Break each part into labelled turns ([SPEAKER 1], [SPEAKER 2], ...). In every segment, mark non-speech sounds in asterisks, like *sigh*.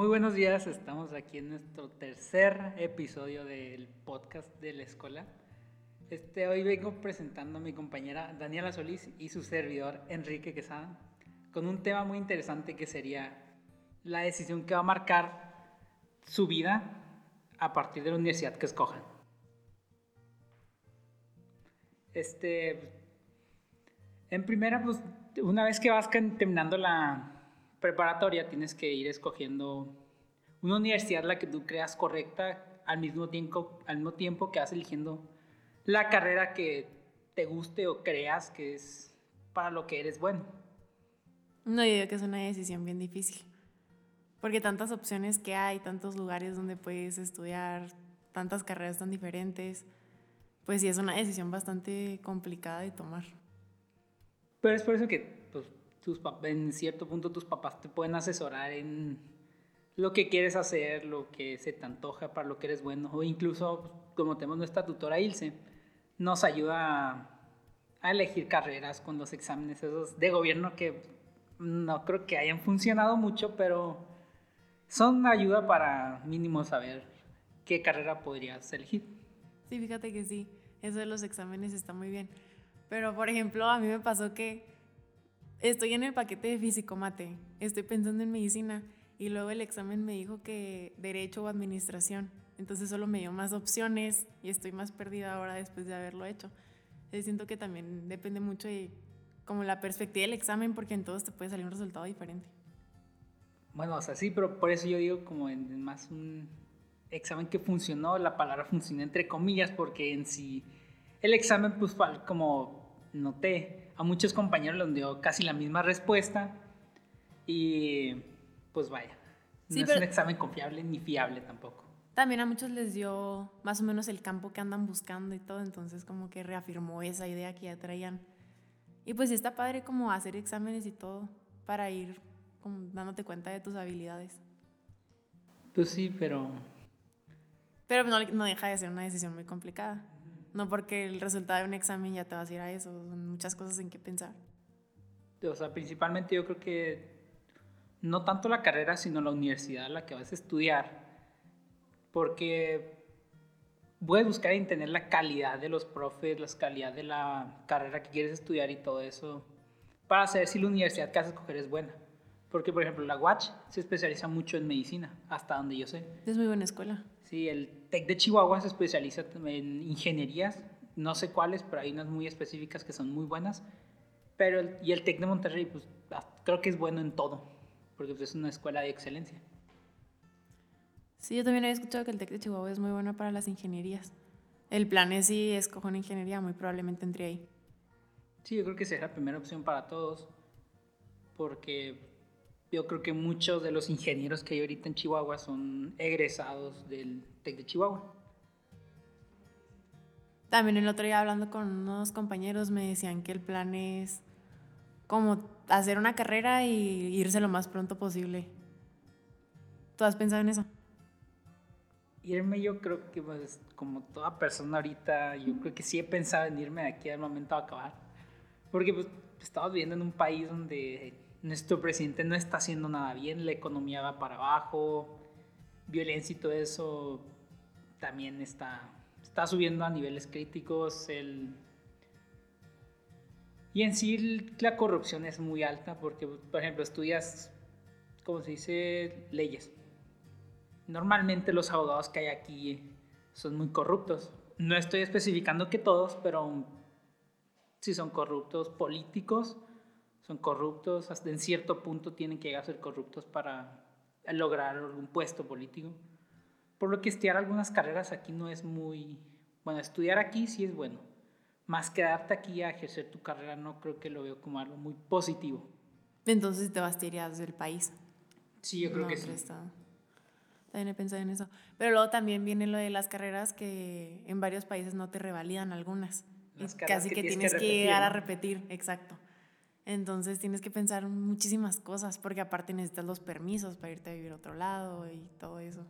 [SPEAKER 1] Muy buenos días, estamos aquí en nuestro tercer episodio del podcast de la escuela. Este, hoy vengo presentando a mi compañera Daniela Solís y su servidor Enrique Quesada con un tema muy interesante que sería la decisión que va a marcar su vida a partir de la universidad que escojan. Este, en primera, pues una vez que vas terminando la preparatoria tienes que ir escogiendo una universidad la que tú creas correcta al mismo tiempo, al mismo tiempo que vas eligiendo la carrera que te guste o creas que es para lo que eres bueno.
[SPEAKER 2] No, yo digo que es una decisión bien difícil. Porque tantas opciones que hay, tantos lugares donde puedes estudiar, tantas carreras tan diferentes, pues sí es una decisión bastante complicada de tomar.
[SPEAKER 1] Pero es por eso que tus, en cierto punto tus papás te pueden asesorar en lo que quieres hacer, lo que se te antoja, para lo que eres bueno, o incluso, como tenemos nuestra tutora Ilse, nos ayuda a, elegir carreras con los exámenes esos de gobierno que no creo que hayan funcionado mucho, pero son ayuda para mínimo saber qué carrera podrías elegir.
[SPEAKER 2] Sí, fíjate que sí, eso de los exámenes está muy bien. Pero, por ejemplo, a mí me pasó que estoy en el paquete de físico mate, estoy pensando en medicina y luego el examen me dijo que derecho o administración. Entonces solo me dio más opciones y estoy más perdida ahora después de haberlo hecho. siento que también depende mucho de como la perspectiva del examen porque en todos te puede salir un resultado diferente.
[SPEAKER 1] Bueno, o sea, sí, pero por eso yo digo como en más un examen que funcionó, la palabra funcionó entre comillas porque en sí el examen pues como noté a muchos compañeros les dio casi la misma respuesta y pues vaya, no es un examen confiable ni fiable tampoco.
[SPEAKER 2] También a muchos les dio más o menos el campo que andan buscando y todo, entonces como que reafirmó esa idea que ya traían. Y pues sí está padre como hacer exámenes y todo para ir dándote cuenta de tus habilidades.
[SPEAKER 1] Pues sí, pero...
[SPEAKER 2] Pero no, no deja de ser una decisión muy complicada. No porque el resultado de un examen ya te vas a ir a eso, son muchas cosas en qué pensar.
[SPEAKER 1] O sea, principalmente yo creo que no tanto la carrera, sino la universidad a la que vas a estudiar, porque puedes buscar y tener la calidad de los profes, la calidad de la carrera que quieres estudiar y todo eso, para saber si la universidad que vas a escoger es buena. Porque, por ejemplo, la Watch se especializa mucho en medicina, hasta donde yo sé.
[SPEAKER 2] Es muy buena escuela.
[SPEAKER 1] Sí, el TEC de Chihuahua se especializa en ingenierías, no sé cuáles, pero hay unas muy específicas que son muy buenas. Pero y el TEC de Monterrey, pues ah, creo que es bueno en todo, porque pues, es una escuela de excelencia.
[SPEAKER 2] Sí, yo también había escuchado que el TEC de Chihuahua es muy bueno para las ingenierías. El plan es si escojo una ingeniería, muy probablemente entré ahí.
[SPEAKER 1] Sí, yo creo que será la primera opción para todos, porque yo creo que muchos de los ingenieros que hay ahorita en Chihuahua son egresados del TEC de Chihuahua.
[SPEAKER 2] También el otro día hablando con unos compañeros me decían que el plan es como hacer una carrera y irse lo más pronto posible. ¿Tú has pensado en eso?
[SPEAKER 1] Irme yo creo que pues como toda persona ahorita, yo creo que sí he pensado en irme de aquí al momento de acabar. Porque pues estamos viviendo en un país donde nuestro presidente no está haciendo nada bien, la economía va para abajo, violencia y todo eso también está, está subiendo a niveles críticos. El, y en sí la corrupción es muy alta porque, por ejemplo, estudias, como se dice, leyes. Normalmente los abogados que hay aquí son muy corruptos. No estoy especificando que todos, pero si son corruptos políticos son corruptos, hasta en cierto punto tienen que llegar a ser corruptos para lograr algún puesto político. Por lo que estudiar algunas carreras aquí no es muy... Bueno, estudiar aquí sí es bueno. Más quedarte aquí a ejercer tu carrera no creo que lo veo como algo muy positivo.
[SPEAKER 2] Entonces te vas a ir del país.
[SPEAKER 1] Sí, yo creo que sí.
[SPEAKER 2] También he pensado en eso. Pero luego también viene lo de las carreras que en varios países no te revalidan algunas. Casi que, tienes que, llegar a repetir, exacto. Entonces tienes que pensar muchísimas cosas, porque aparte necesitas los permisos para irte a vivir a otro lado y todo eso.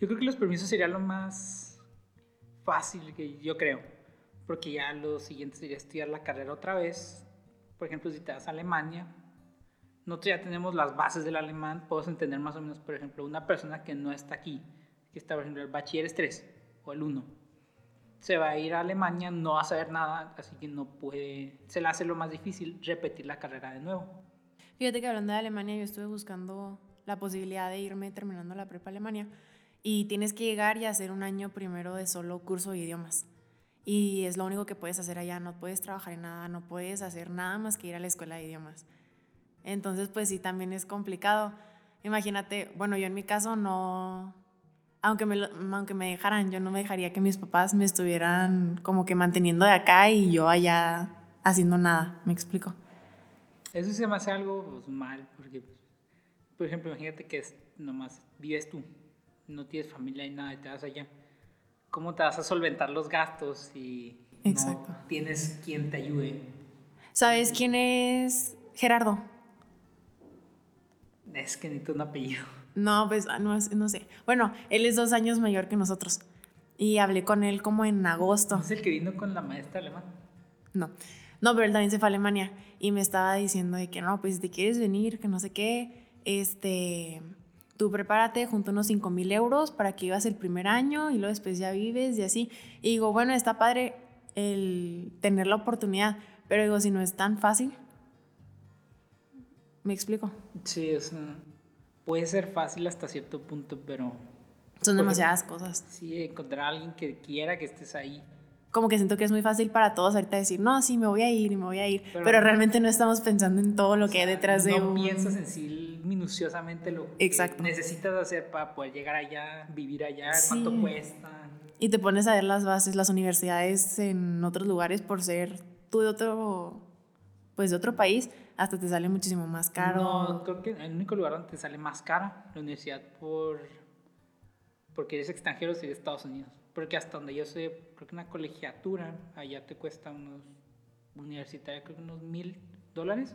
[SPEAKER 1] Yo creo que los permisos sería lo más fácil que yo creo, porque ya lo siguiente sería estudiar la carrera otra vez. Por ejemplo, si te vas a Alemania, nosotros ya tenemos las bases del alemán, podemos entender más o menos, por ejemplo, una persona que no está aquí, que está, por ejemplo, el bachiller es 3 o el 1, se va a ir a Alemania, no va a saber nada, así que no puede, se le hace lo más difícil repetir la carrera de nuevo.
[SPEAKER 2] Fíjate que hablando de Alemania, yo estuve buscando la posibilidad de irme terminando la prepa Alemania y tienes que llegar y hacer un año primero de solo curso de idiomas. Y es lo único que puedes hacer allá, no puedes trabajar en nada, no puedes hacer nada más que ir a la escuela de idiomas. Entonces, pues sí, también es complicado. Imagínate, bueno, yo en mi caso no, aunque me, aunque me dejaran, yo no me dejaría que mis papás me estuvieran como que manteniendo de acá y yo allá haciendo nada, ¿me explico?
[SPEAKER 1] Eso se me hace algo pues, mal, porque, por ejemplo, imagínate que es, nomás vives tú, no tienes familia y nada, y te vas allá. ¿Cómo te vas a solventar los gastos si no tienes quien te ayude?
[SPEAKER 2] ¿Sabes quién es Gerardo?
[SPEAKER 1] Es que necesito un apellido.
[SPEAKER 2] No, pues ah, no, no sé. Bueno, él es dos años mayor que nosotros. Y hablé con él como en agosto.
[SPEAKER 1] ¿Es el que vino con la maestra alemana?
[SPEAKER 2] No. No, pero él también se fue a Alemania. Y me estaba diciendo de que no, pues si te quieres venir, que no sé qué, este, tú prepárate junto unos 5 mil euros para que ibas el primer año y luego después ya vives y así. Y digo, bueno, está padre el tener la oportunidad, pero digo, si no es tan fácil, ¿me explico?
[SPEAKER 1] Sí, o sea, puede ser fácil hasta cierto punto, pero...
[SPEAKER 2] Son demasiadas cosas.
[SPEAKER 1] Sí, encontrar a alguien que quiera que estés ahí.
[SPEAKER 2] Como que siento que es muy fácil para todos ahorita decir, no, sí, me voy a ir y me voy a ir, pero, realmente no estamos pensando en todo lo que hay detrás de...
[SPEAKER 1] No piensas en sí minuciosamente lo que necesitas hacer para poder llegar allá, vivir allá, cuánto cuesta.
[SPEAKER 2] Y te pones a ver las bases, las universidades en otros lugares por ser tú de otro, pues de otro país, hasta te sale muchísimo más caro.
[SPEAKER 1] No, creo que el único lugar donde te sale más cara la universidad por porque eres extranjero es de Estados Unidos. Porque hasta donde yo sé, creo que una colegiatura allá te cuesta unos universitaria, creo que unos mil dólares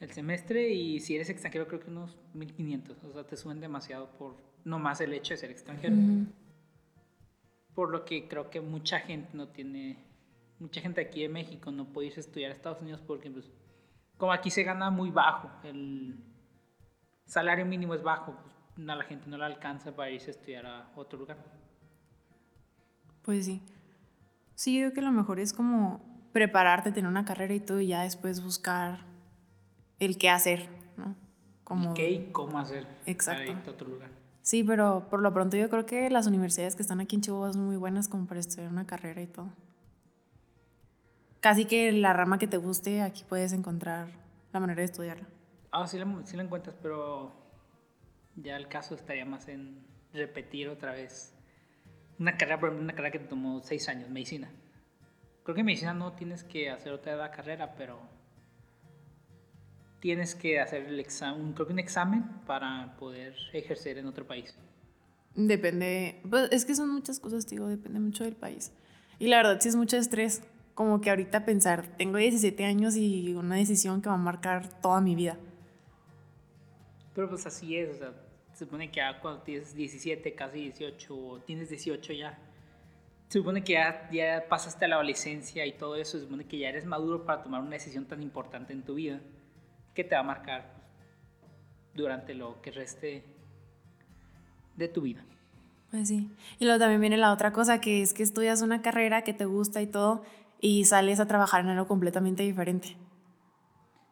[SPEAKER 1] el semestre y si eres extranjero creo que unos 1500, o sea, te suben demasiado por nomás el hecho de ser extranjero. Por lo que creo que mucha gente no tiene, mucha gente aquí de México no puede irse a estudiar a Estados Unidos porque pues, como aquí se gana muy bajo, el salario mínimo es bajo, pues, a la gente no le alcanza para irse a estudiar a otro lugar.
[SPEAKER 2] Pues sí. Sí, yo creo que lo mejor es como prepararte, tener una carrera y todo y ya después buscar el qué hacer, ¿no?
[SPEAKER 1] Como, ¿Qué y cómo hacer?
[SPEAKER 2] Exacto.
[SPEAKER 1] Para otro lugar.
[SPEAKER 2] Sí, pero por lo pronto yo creo que las universidades que están aquí en Chihuahua son muy buenas como para estudiar una carrera y todo. Casi que la rama que te guste, aquí puedes encontrar la manera de estudiarla.
[SPEAKER 1] Ah, sí la, sí la encuentras, pero ya el caso estaría más en repetir otra vez una carrera, por ejemplo, una carrera que te tomó seis años, medicina. Creo que medicina no tienes que hacer otra carrera, pero tienes que hacer el examen, creo que un examen para poder ejercer en otro país.
[SPEAKER 2] Depende, pues es que son muchas cosas, digo, depende mucho del país. Y la verdad sí es mucho estrés, como que ahorita pensar, tengo 17 años y una decisión que va a marcar toda mi vida.
[SPEAKER 1] Pero pues así es, o sea, se supone que ya cuando tienes 17, casi 18, o tienes 18 ya, se supone que ya, ya pasaste a la adolescencia y todo eso, se supone que ya eres maduro para tomar una decisión tan importante en tu vida que te va a marcar durante lo que reste de tu vida.
[SPEAKER 2] Pues sí. Y luego también viene la otra cosa, que es que estudias una carrera que te gusta y todo, y sales a trabajar en algo completamente diferente.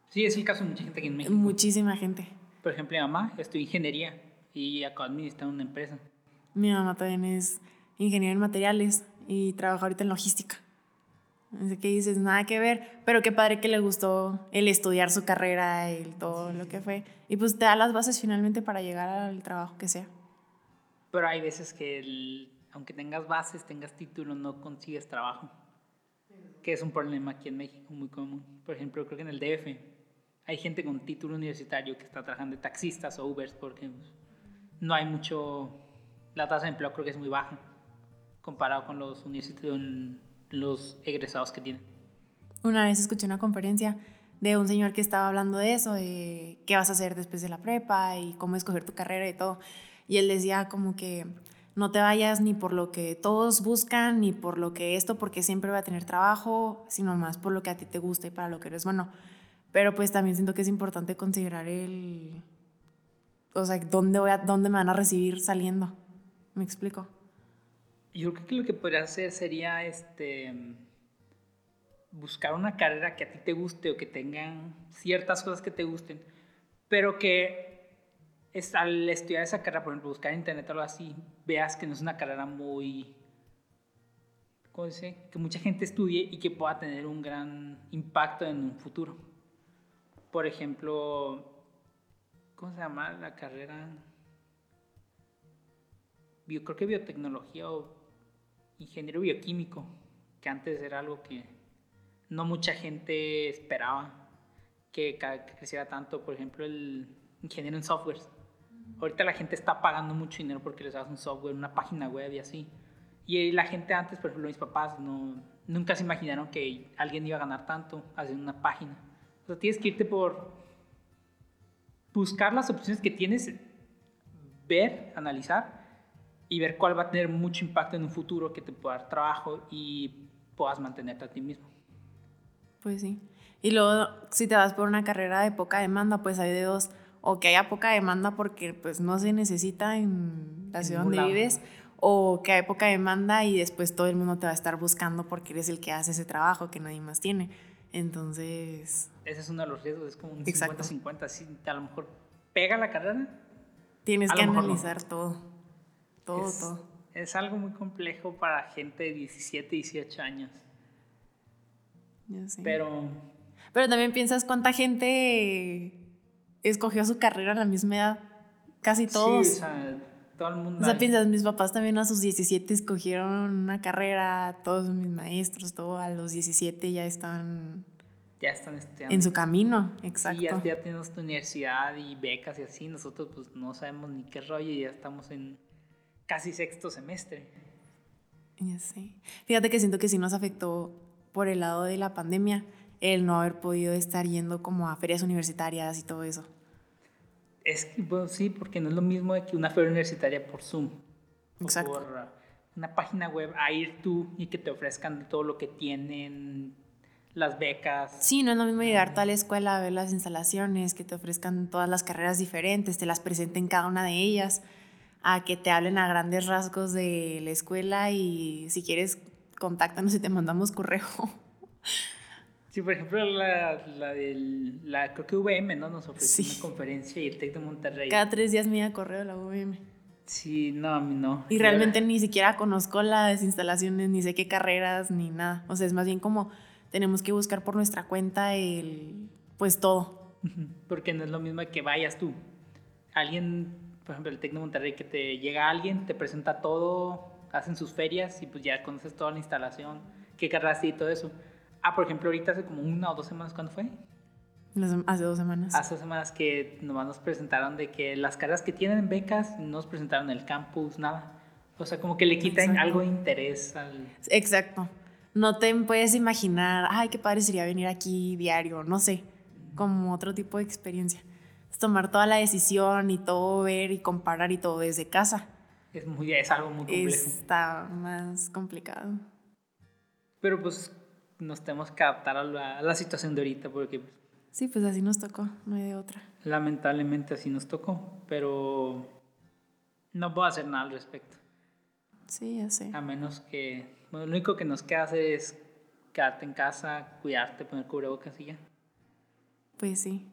[SPEAKER 1] Sí, es el caso de mucha gente aquí en México.
[SPEAKER 2] Muchísima gente.
[SPEAKER 1] Por ejemplo, mi mamá estudia ingeniería y acaba de administrar una empresa.
[SPEAKER 2] Mi mamá también es ingeniera en materiales y trabaja ahorita en logística. Así que dices, nada que ver, pero qué padre que le gustó el estudiar su carrera y todo lo que fue. Y pues te da las bases finalmente para llegar al trabajo que sea.
[SPEAKER 1] Pero hay veces que aunque tengas bases, tengas título, no consigues trabajo. Que es un problema aquí en México muy común. Por ejemplo, creo que en el DF hay gente con título universitario que está trabajando de taxistas o Ubers porque no hay mucho... La tasa de empleo creo que es muy baja comparado con los universitarios los egresados que tienen.
[SPEAKER 2] Una vez escuché una conferencia de un señor que estaba hablando de eso, de qué vas a hacer después de la prepa y cómo escoger tu carrera y todo. Y él decía como que no te vayas ni por lo que todos buscan, ni por lo que esto, porque siempre va a tener trabajo, sino más por lo que a ti te gusta y para lo que eres bueno. Pero pues también siento que es importante considerar el, o sea, dónde, voy a, dónde me van a recibir saliendo. ¿Me explico?
[SPEAKER 1] Yo creo que lo que podría hacer sería este buscar una carrera que a ti te guste o que tengan ciertas cosas que te gusten, pero que es, al estudiar esa carrera, por ejemplo, buscar en internet o algo así, veas que no es una carrera muy, ¿cómo dice? Que mucha gente estudie y que pueda tener un gran impacto en un futuro. Por ejemplo, ¿cómo se llama la carrera? Yo creo que biotecnología o ingeniero bioquímico, que antes era algo que no mucha gente esperaba que, creciera tanto. Por ejemplo, el ingeniero en software. Ahorita la gente está pagando mucho dinero porque les das un software, una página web y así. Y la gente antes, por ejemplo, mis papás, no, nunca se imaginaron que alguien iba a ganar tanto haciendo una página. O sea, tienes que irte por buscar las opciones que tienes, ver, analizar y ver cuál va a tener mucho impacto en un futuro que te pueda dar trabajo y puedas mantenerte a ti mismo.
[SPEAKER 2] Pues sí. Y luego, si te vas por una carrera de poca demanda, pues hay de dos. O que haya poca demanda porque pues no se necesita en la ciudad donde vives, o que hay poca demanda y después todo el mundo te va a estar buscando porque eres el que hace ese trabajo que nadie más tiene. Entonces...
[SPEAKER 1] Ese es uno de los riesgos, es como un 50-50. Si a lo mejor pega la carrera.
[SPEAKER 2] Tienes que analizar todo. Todo,
[SPEAKER 1] es,
[SPEAKER 2] todo.
[SPEAKER 1] Es algo muy complejo para gente de 17, 18 años. Pero.
[SPEAKER 2] Pero también piensas cuánta gente escogió su carrera a la misma edad. Casi todos.
[SPEAKER 1] Sí, o sea, todo el mundo.
[SPEAKER 2] O sea, piensas, mis papás también a sus 17 escogieron una carrera, todos mis maestros, todo a los 17 ya están.
[SPEAKER 1] Ya están estudiando.
[SPEAKER 2] En su camino, exacto.
[SPEAKER 1] Y ya, ya tenemos tu universidad y becas y así. Nosotros, pues, no sabemos ni qué rollo y ya estamos en casi sexto semestre.
[SPEAKER 2] Ya sé. Fíjate que siento que sí nos afectó por el lado de la pandemia el no haber podido estar yendo como a ferias universitarias y todo eso.
[SPEAKER 1] Es bueno, sí, porque no es lo mismo que una feria universitaria por Zoom.
[SPEAKER 2] Exacto.
[SPEAKER 1] por una página web, a ir tú y que te ofrezcan todo lo que tienen, las becas.
[SPEAKER 2] Sí, no es lo mismo llegar a la escuela a ver las instalaciones, que te ofrezcan todas las carreras diferentes, te las presenten cada una de ellas, a que te hablen a grandes rasgos de la escuela y si quieres contáctanos y te mandamos correo. *laughs*
[SPEAKER 1] Sí, por ejemplo, la, la del, la, creo que VM, ¿no? Nos ofreció una conferencia y el TEC de Monterrey.
[SPEAKER 2] Cada tres días me iba correo de la VM.
[SPEAKER 1] Sí, no, a mí no.
[SPEAKER 2] Y realmente ni siquiera conozco las instalaciones, ni sé qué carreras, ni nada. O sea, es más bien como tenemos que buscar por nuestra cuenta el, pues todo.
[SPEAKER 1] Porque no es lo mismo que vayas tú. Alguien, por ejemplo, el TEC de Monterrey, que te llega alguien, te presenta todo, hacen sus ferias y pues ya conoces toda la instalación, qué carreras y todo eso. Ah, por ejemplo, ahorita hace como una o dos semanas, ¿cuándo fue?
[SPEAKER 2] Hace dos semanas.
[SPEAKER 1] Hace dos semanas que nomás nos presentaron de que las carreras que tienen becas no nos presentaron el campus, nada. O sea, como que le quitan algo de interés al...
[SPEAKER 2] Exacto. No te puedes imaginar, ay, qué padre sería venir aquí diario, no sé, como otro tipo de experiencia. Es tomar toda la decisión y todo ver y comparar y todo desde casa
[SPEAKER 1] es, muy, es algo muy complejo.
[SPEAKER 2] Está más complicado.
[SPEAKER 1] Pero pues nos tenemos que adaptar a la, situación de ahorita porque...
[SPEAKER 2] Sí, pues así nos tocó, no hay de otra.
[SPEAKER 1] Lamentablemente así nos tocó, pero no puedo hacer nada al respecto.
[SPEAKER 2] Sí, ya sé.
[SPEAKER 1] A menos que... Bueno, lo único que nos queda hacer es quedarte en casa, cuidarte, poner cubrebocas y ya.
[SPEAKER 2] Pues sí.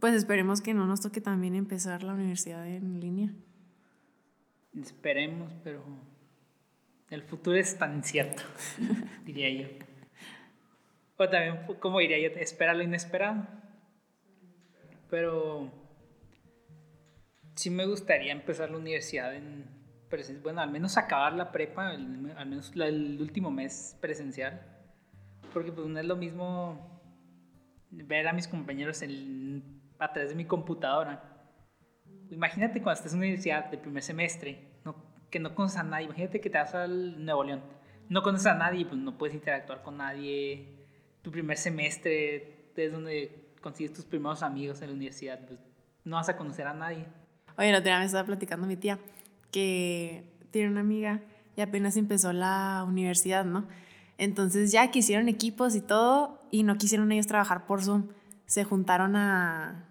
[SPEAKER 2] Pues esperemos que no nos toque también empezar la universidad en línea.
[SPEAKER 1] Esperemos, pero el futuro es tan incierto, *laughs* diría yo. O también, como diría yo, espera lo inesperado. Pero sí me gustaría empezar la universidad en bueno, al menos acabar la prepa, al menos el último mes presencial. Porque pues no es lo mismo ver a mis compañeros a través de mi computadora imagínate cuando estás en una universidad de primer semestre, no, que no conoces a nadie, imagínate que te vas al Nuevo León, no conoces a nadie, pues no puedes interactuar con nadie, tu primer semestre es donde consigues tus primeros amigos en la universidad, pues no vas a conocer a nadie.
[SPEAKER 2] Oye, otra vez me estaba platicando mi tía que tiene una amiga y apenas empezó la universidad, ¿no? Entonces ya quisieron equipos y todo y no quisieron ellos trabajar por Zoom se juntaron a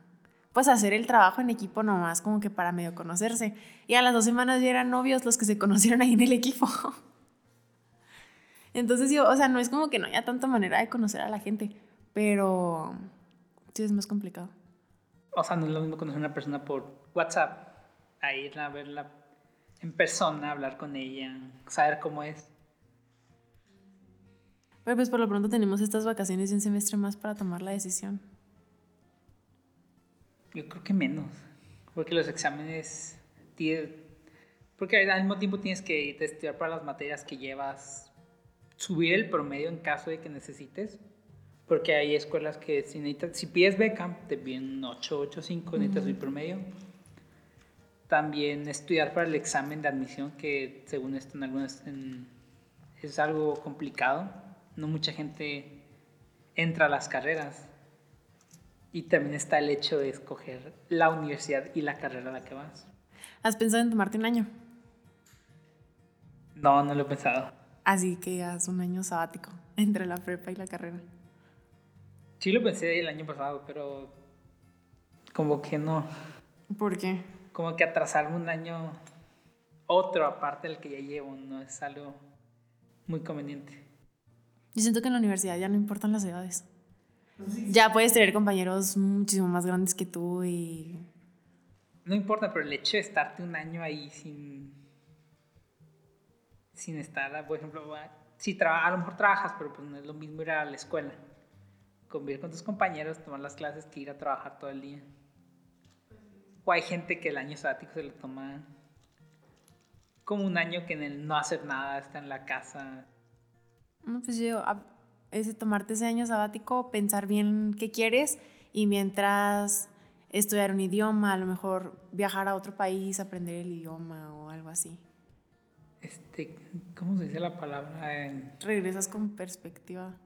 [SPEAKER 2] pues hacer el trabajo en equipo nomás como que para medio conocerse. Y a las dos semanas ya eran novios los que se conocieron ahí en el equipo. *laughs* Entonces yo, o sea, no es como que no haya tanta manera de conocer a la gente, pero sí es más complicado.
[SPEAKER 1] O sea, no es lo mismo conocer a una persona por WhatsApp, a ir a verla en persona, hablar con ella, saber cómo es.
[SPEAKER 2] Pero pues por lo pronto tenemos estas vacaciones y un semestre más para tomar la decisión.
[SPEAKER 1] Yo creo que menos, porque los exámenes, porque al mismo tiempo tienes que estudiar para las materias que llevas, subir el promedio en caso de que necesites, porque hay escuelas que si, necesitas, si pides beca, te piden 8, 8, 5, necesitas subir promedio. También estudiar para el examen de admisión, que según esto en algunas es algo complicado. No mucha gente entra a las carreras. Y también está el hecho de escoger la universidad y la carrera a la que vas.
[SPEAKER 2] ¿Has pensado en tomarte un año?
[SPEAKER 1] No, no lo he pensado.
[SPEAKER 2] Así que haz un año sabático *laughs* entre la prepa y la carrera.
[SPEAKER 1] Sí lo pensé el año pasado, pero como que no.
[SPEAKER 2] ¿Por qué?
[SPEAKER 1] Como que atrasarme un año otro aparte del que ya llevo no es algo muy conveniente.
[SPEAKER 2] Yo siento que en la universidad ya no importan las edades. Ya puedes tener compañeros muchísimo más grandes que tú y...
[SPEAKER 1] No importa, pero el hecho de estarte un año ahí sin... Sin estar, por ejemplo, si a lo mejor trabajas, pero pues no es lo mismo ir a la escuela. Convivir con tus compañeros, tomar las clases que ir a trabajar todo el día. O hay gente que el año sabático se lo toma como un año que en el no hacer nada, está en la casa.
[SPEAKER 2] No, pues yo, es tomarte ese año sabático, pensar bien qué quieres y mientras estudiar un idioma, a lo mejor viajar a otro país, aprender el idioma o algo así.
[SPEAKER 1] Este, ¿cómo se dice la palabra?
[SPEAKER 2] Regresas con perspectiva,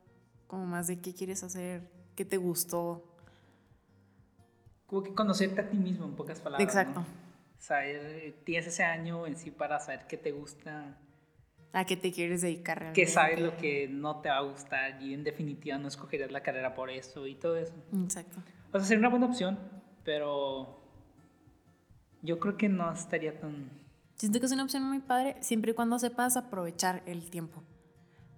[SPEAKER 2] como más de qué quieres hacer, qué te gustó.
[SPEAKER 1] Como que conocerte a ti mismo, en pocas palabras.
[SPEAKER 2] Exacto.
[SPEAKER 1] Saber, tienes ese año en sí para saber qué te gusta,
[SPEAKER 2] ¿A qué te quieres dedicar realmente?
[SPEAKER 1] Que sabes lo que no te va a gustar y en definitiva no escogerías la carrera por eso y todo eso.
[SPEAKER 2] Exacto.
[SPEAKER 1] O sea, sería una buena opción, pero yo creo que no estaría tan...
[SPEAKER 2] Siento que es una opción muy padre siempre y cuando sepas aprovechar el tiempo.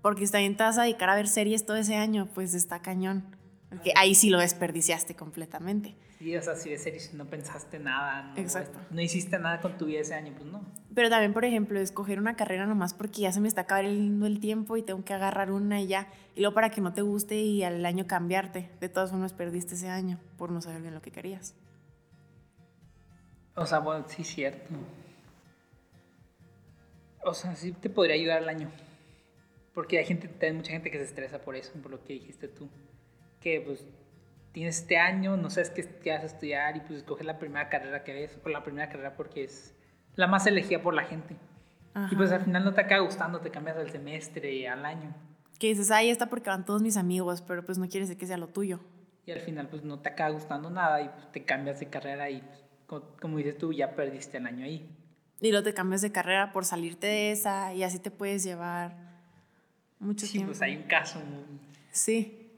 [SPEAKER 2] Porque si también te vas a dedicar a ver series todo ese año, pues está cañón. Porque ahí sí lo desperdiciaste completamente.
[SPEAKER 1] Sí, o sea, si ves series no pensaste nada, no,
[SPEAKER 2] Exacto.
[SPEAKER 1] no hiciste nada con tu vida ese año, pues no.
[SPEAKER 2] Pero también, por ejemplo, escoger una carrera nomás porque ya se me está acabando el tiempo y tengo que agarrar una y ya. Y luego para que no te guste y al año cambiarte. De todas formas, perdiste ese año por no saber bien lo que querías.
[SPEAKER 1] O sea, bueno, sí, cierto. O sea, sí te podría ayudar al año. Porque hay gente, hay mucha gente que se estresa por eso, por lo que dijiste tú. Que pues tienes este año, no sabes qué, vas a estudiar y pues escoges la primera carrera que ves, o la primera carrera porque es la más elegida por la gente. Y pues al final no te acaba gustando, te cambias al semestre, al año.
[SPEAKER 2] Que dices, ahí está porque van todos mis amigos, pero pues no quieres que sea lo tuyo.
[SPEAKER 1] Y al final pues no te acaba gustando nada y pues, te cambias de carrera y pues, como, dices tú, ya perdiste el año ahí.
[SPEAKER 2] Y luego te cambias de carrera por salirte de esa y así te puedes llevar mucho
[SPEAKER 1] sí,
[SPEAKER 2] tiempo.
[SPEAKER 1] pues hay un caso muy...
[SPEAKER 2] Sí.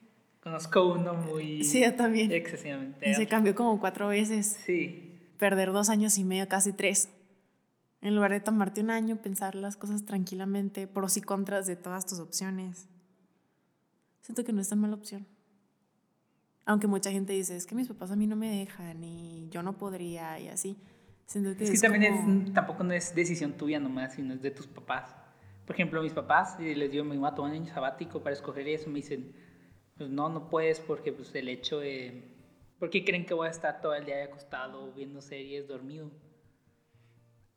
[SPEAKER 1] Conozco uno muy...
[SPEAKER 2] Sí, yo también.
[SPEAKER 1] Excesivamente.
[SPEAKER 2] Se cambió como cuatro veces.
[SPEAKER 1] Sí.
[SPEAKER 2] Perder dos años y medio, casi tres. En lugar de tomarte un año, pensar las cosas tranquilamente, pros y contras de todas tus opciones. Siento que no es tan mala opción. Aunque mucha gente dice, es que mis papás a mí no me dejan y yo no podría y así.
[SPEAKER 1] Siento que es que también es, tampoco no es decisión tuya nomás, sino es de tus papás. Por ejemplo, mis papás, y les digo, me voy a tomar un año sabático para escoger eso, me dicen, pues no, no puedes porque pues el hecho de... ¿Por qué creen que voy a estar todo el día acostado viendo series, dormido?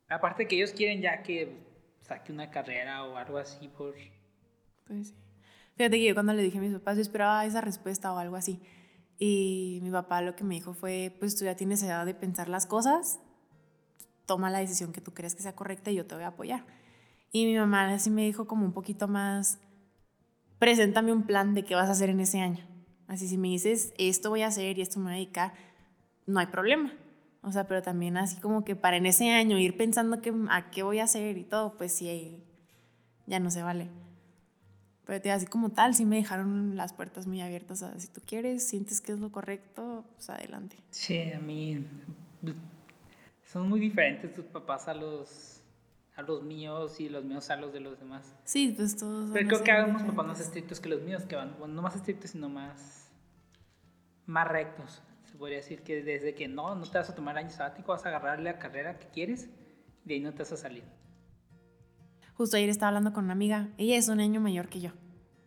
[SPEAKER 1] Aparte que ellos quieren ya que saque una carrera o algo así por...
[SPEAKER 2] Pues sí. Fíjate que yo cuando le dije a mis papás, yo esperaba esa respuesta o algo así. Y mi papá lo que me dijo fue, pues tú ya tienes edad de pensar las cosas, toma la decisión que tú crees que sea correcta y yo te voy a apoyar. Y mi mamá así me dijo como un poquito más, preséntame un plan de qué vas a hacer en ese año. Así si me dices, esto voy a hacer y esto me voy a dedicar, no hay problema. O sea, pero también así como que para en ese año ir pensando que, a qué voy a hacer y todo, pues sí, ya no se vale. Pero así como tal, sí me dejaron las puertas muy abiertas. si tú quieres, sientes que es lo correcto, pues adelante.
[SPEAKER 1] Sí, a mí son muy diferentes tus papás a los a los míos y los míos a los de los demás.
[SPEAKER 2] Sí, pues todos.
[SPEAKER 1] Pero creo que hay unos papás más estrictos que los míos, que van, bueno, no más estrictos, sino más, más rectos. Se podría decir que desde que no, no te vas a tomar año sabático, vas a agarrar la carrera que quieres, de ahí no te vas a salir.
[SPEAKER 2] Justo ayer estaba hablando con una amiga, ella es un año mayor que yo.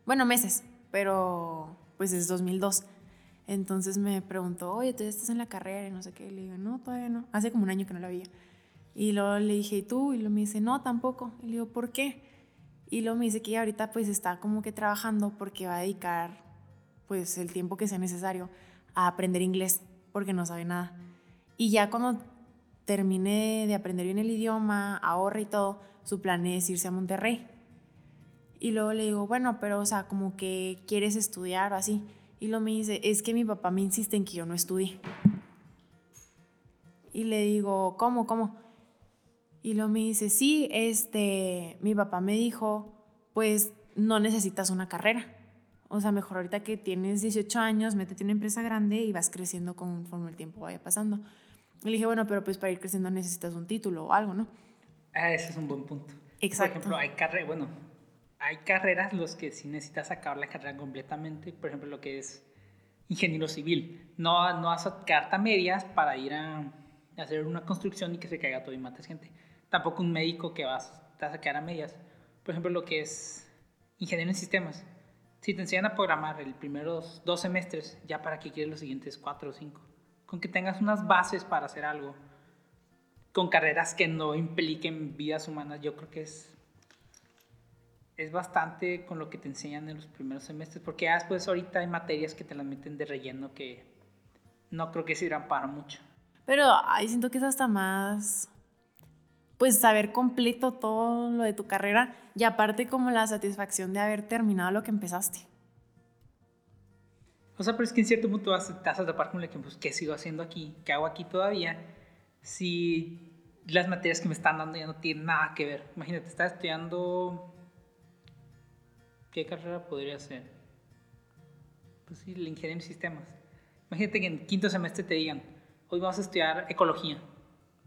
[SPEAKER 2] Bueno, meses, pero pues es 2002. Entonces me preguntó, oye, ¿tú estás en la carrera? Y no sé qué. Le digo, no, todavía no. Hace como un año que no la veía. Y luego le dije, ¿y tú? Y luego me dice, no, tampoco. Y le digo, ¿por qué? Y luego me dice que ahorita pues está como que trabajando porque va a dedicar pues el tiempo que sea necesario a aprender inglés porque no sabe nada. Y ya cuando termine de aprender bien el idioma, ahorre y todo, su plan es irse a Monterrey. Y luego le digo, bueno, pero o sea, como que quieres estudiar o así. Y luego me dice, es que mi papá me insiste en que yo no estudie. Y le digo, ¿cómo, cómo? Y luego me dice, sí, este, mi papá me dijo, pues no necesitas una carrera. O sea, mejor ahorita que tienes 18 años, métete en una empresa grande y vas creciendo conforme el tiempo vaya pasando. Y le dije, bueno, pero pues para ir creciendo necesitas un título o algo, ¿no?
[SPEAKER 1] Ah, ese es un buen punto.
[SPEAKER 2] Exacto.
[SPEAKER 1] Por ejemplo, hay carreras, bueno, hay carreras los que sí necesitas acabar la carrera completamente. Por ejemplo, lo que es ingeniero civil. No, no vas a quedarte a medias para ir a, hacer una construcción y que se caiga todo y mates gente tampoco un médico que vas, te vas a quedar a medias. Por ejemplo, lo que es ingeniero en sistemas. Si te enseñan a programar el primeros dos semestres, ya para qué quieres los siguientes cuatro o cinco. Con que tengas unas bases para hacer algo, con carreras que no impliquen vidas humanas, yo creo que es, es bastante con lo que te enseñan en los primeros semestres, porque ya después ahorita hay materias que te las meten de relleno que no creo que sirvan para mucho.
[SPEAKER 2] Pero ahí siento que es hasta más pues saber completo todo lo de tu carrera y aparte como la satisfacción de haber terminado lo que empezaste.
[SPEAKER 1] O sea, pero es que en cierto punto vas, te vas a tapar con el que, pues, ¿qué sigo haciendo aquí? ¿Qué hago aquí todavía? Si las materias que me están dando ya no tienen nada que ver. Imagínate, estás estudiando... ¿Qué carrera podría ser? Pues sí, la ingeniería en sistemas. Imagínate que en quinto semestre te digan, hoy vamos a estudiar ecología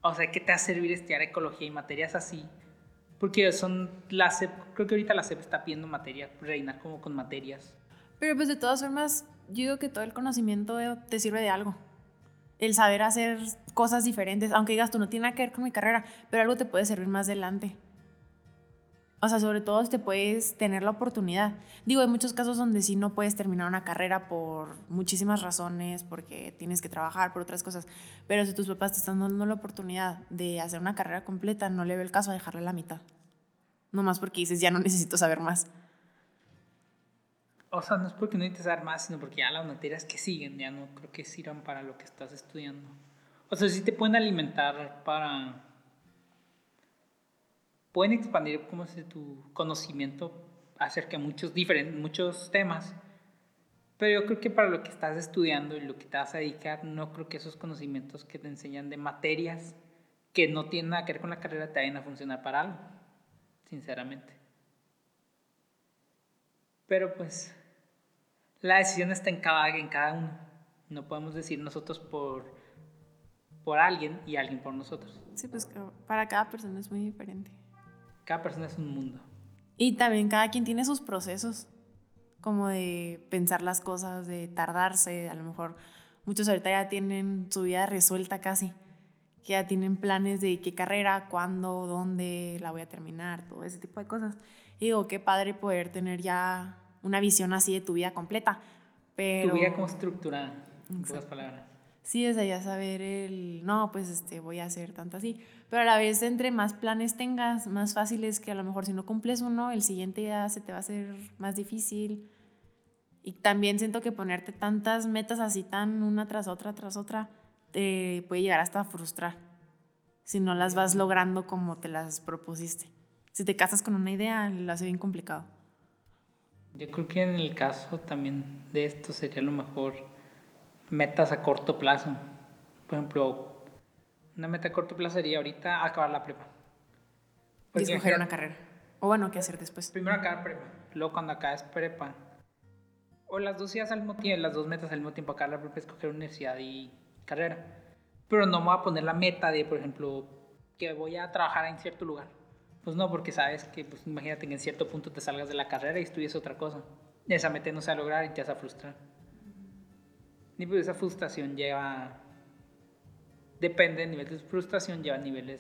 [SPEAKER 1] o sea, ¿qué te va a servir estudiar ecología y materias así? Porque son la CEP, creo que ahorita la CEP está pidiendo materias, reinar como con materias.
[SPEAKER 2] Pero pues de todas formas, yo digo que todo el conocimiento te sirve de algo. El saber hacer cosas diferentes, aunque digas tú no tiene nada que ver con mi carrera, pero algo te puede servir más adelante. O sea, sobre todo te puedes tener la oportunidad. Digo, hay muchos casos donde sí no puedes terminar una carrera por muchísimas razones, porque tienes que trabajar por otras cosas. Pero si tus papás te están dando la oportunidad de hacer una carrera completa, no le ve el caso a dejarle la mitad. No más porque dices, ya no necesito saber más.
[SPEAKER 1] O sea, no es porque no necesites saber más, sino porque ya las materias que siguen ya no creo que sirvan para lo que estás estudiando. O sea, sí te pueden alimentar para pueden expandir ¿cómo es, tu conocimiento acerca de muchos, diferentes, muchos temas. Pero yo creo que para lo que estás estudiando y lo que te vas a dedicar, no creo que esos conocimientos que te enseñan de materias que no tienen nada que ver con la carrera te vayan a funcionar para algo, sinceramente. Pero pues la decisión está en cada, en cada uno. No podemos decir nosotros por, por alguien y alguien por nosotros.
[SPEAKER 2] Sí, pues para cada persona es muy diferente.
[SPEAKER 1] Cada persona es un mundo.
[SPEAKER 2] Y también cada quien tiene sus procesos, como de pensar las cosas, de tardarse, a lo mejor muchos ahorita ya tienen su vida resuelta casi, que ya tienen planes de qué carrera, cuándo, dónde la voy a terminar, todo ese tipo de cosas. Y digo, qué padre poder tener ya una visión así de tu vida completa. Pero...
[SPEAKER 1] Tu vida como estructurada, en pocas palabras.
[SPEAKER 2] Sí, sea, ya saber el, no, pues este, voy a hacer tanto así. Pero a la vez, entre más planes tengas, más fácil es que a lo mejor si no cumples uno, el siguiente ya se te va a hacer más difícil. Y también siento que ponerte tantas metas así tan una tras otra, tras otra, te puede llegar hasta a frustrar. Si no las vas logrando como te las propusiste. Si te casas con una idea, lo hace bien complicado.
[SPEAKER 1] Yo creo que en el caso también de esto sería lo mejor metas a corto plazo. Por ejemplo, una meta a corto plazo sería ahorita acabar la prepa.
[SPEAKER 2] y escoger una carrera. O bueno, ¿qué hacer después?
[SPEAKER 1] Primero acá prepa, luego cuando acá es prepa. O las dos ideas al mismo tiempo, las dos metas al mismo tiempo. Acá la prepa es escoger universidad y carrera. Pero no me voy a poner la meta de, por ejemplo, que voy a trabajar en cierto lugar. Pues no, porque sabes que, pues imagínate que en cierto punto te salgas de la carrera y estudies otra cosa. Esa meta no se va a lograr y te vas a frustrar. Y pues esa frustración lleva... Depende del nivel de frustración, lleva niveles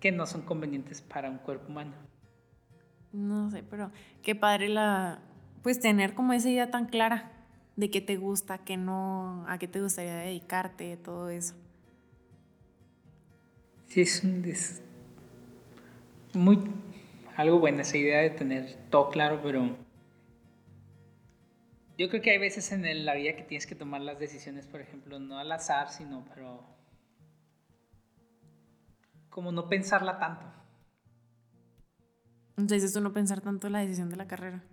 [SPEAKER 1] que no son convenientes para un cuerpo humano.
[SPEAKER 2] No sé, pero qué padre la, pues tener como esa idea tan clara de qué te gusta, qué no, a qué te gustaría dedicarte, todo eso.
[SPEAKER 1] Sí, es, un, es muy algo bueno esa idea de tener todo claro, pero yo creo que hay veces en la vida que tienes que tomar las decisiones, por ejemplo, no al azar, sino pero como no pensarla tanto.
[SPEAKER 2] Entonces, tú no pensar tanto la decisión de la carrera.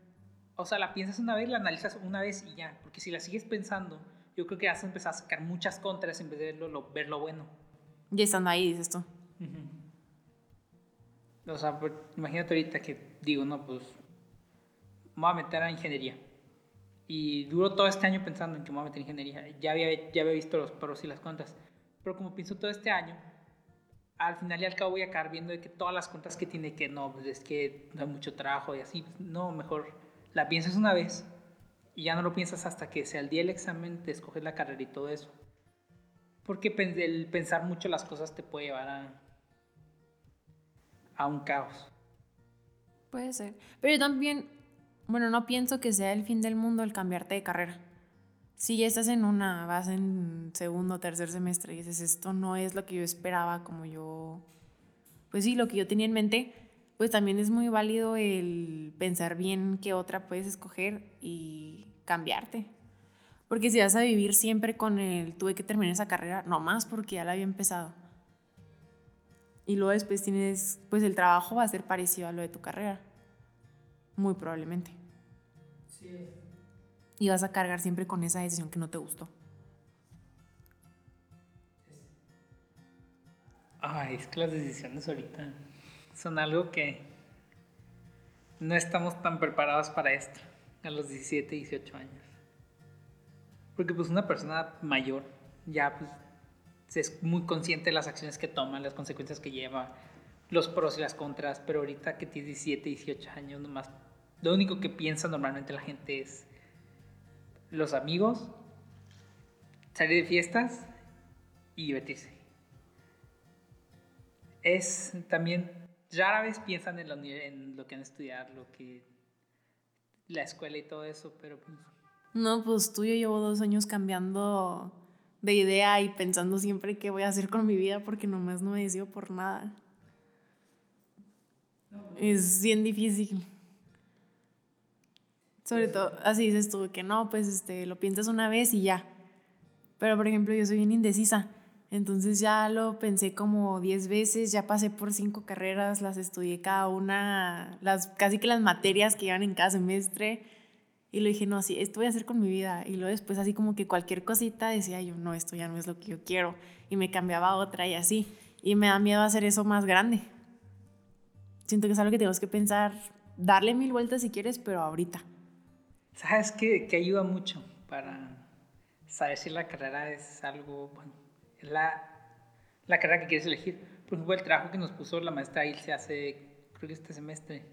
[SPEAKER 1] O sea, la piensas una vez, la analizas una vez y ya. Porque si la sigues pensando, yo creo que vas a empezar a sacar muchas contras en vez de verlo, ver lo bueno.
[SPEAKER 2] Y estando ahí, dices tú.
[SPEAKER 1] O sea, pues, imagínate ahorita que digo, no, pues me voy a meter a ingeniería. Y duro todo este año pensando en que me voy a meter ingeniería. Ya había, ya había visto los pros y las contras. Pero como pienso todo este año, al final y al cabo voy a acabar viendo de que todas las cuentas que tiene que no, pues es que no hay mucho trabajo y así, no, mejor la piensas una vez y ya no lo piensas hasta que sea el día del examen, te escoges la carrera y todo eso. Porque el pensar mucho las cosas te puede llevar a, a un caos.
[SPEAKER 2] Puede ser. Pero también, bueno, no pienso que sea el fin del mundo el cambiarte de carrera si ya estás en una, vas en segundo tercer semestre y dices, esto no es lo que yo esperaba, como yo, pues sí, lo que yo tenía en mente, pues también es muy válido el pensar bien qué otra puedes escoger y cambiarte. Porque si vas a vivir siempre con el tuve que terminar esa carrera, no más porque ya la había empezado. Y luego después tienes, pues el trabajo va a ser parecido a lo de tu carrera. Muy probablemente. Y vas a cargar siempre con esa decisión que no te gustó.
[SPEAKER 1] Ay, es que las decisiones ahorita son algo que no estamos tan preparados para esto a los 17, 18 años. Porque pues una persona mayor ya pues es muy consciente de las acciones que toma, las consecuencias que lleva, los pros y las contras, pero ahorita que tienes 17, 18 años nomás, lo único que piensa normalmente la gente es los amigos, salir de fiestas y divertirse. Es también, rara vez piensan en lo, en lo que van a estudiar, lo que la escuela y todo eso, pero pues...
[SPEAKER 2] No, pues tú yo llevo dos años cambiando de idea y pensando siempre qué voy a hacer con mi vida porque nomás no me decido por nada. Es bien difícil. Sobre todo, así dices tú, que no, pues este, lo piensas una vez y ya. Pero, por ejemplo, yo soy bien indecisa. Entonces ya lo pensé como 10 veces, ya pasé por cinco carreras, las estudié cada una, las, casi que las materias que iban en cada semestre. Y lo dije, no, sí, esto voy a hacer con mi vida. Y luego después así como que cualquier cosita decía yo, no, esto ya no es lo que yo quiero. Y me cambiaba a otra y así. Y me da miedo hacer eso más grande. Siento que es algo que tenemos que pensar, darle mil vueltas si quieres, pero ahorita.
[SPEAKER 1] ¿Sabes qué? Que ayuda mucho para saber si la carrera es algo, bueno, es la, la carrera que quieres elegir. Por ejemplo, el trabajo que nos puso la maestra se hace, creo que este semestre,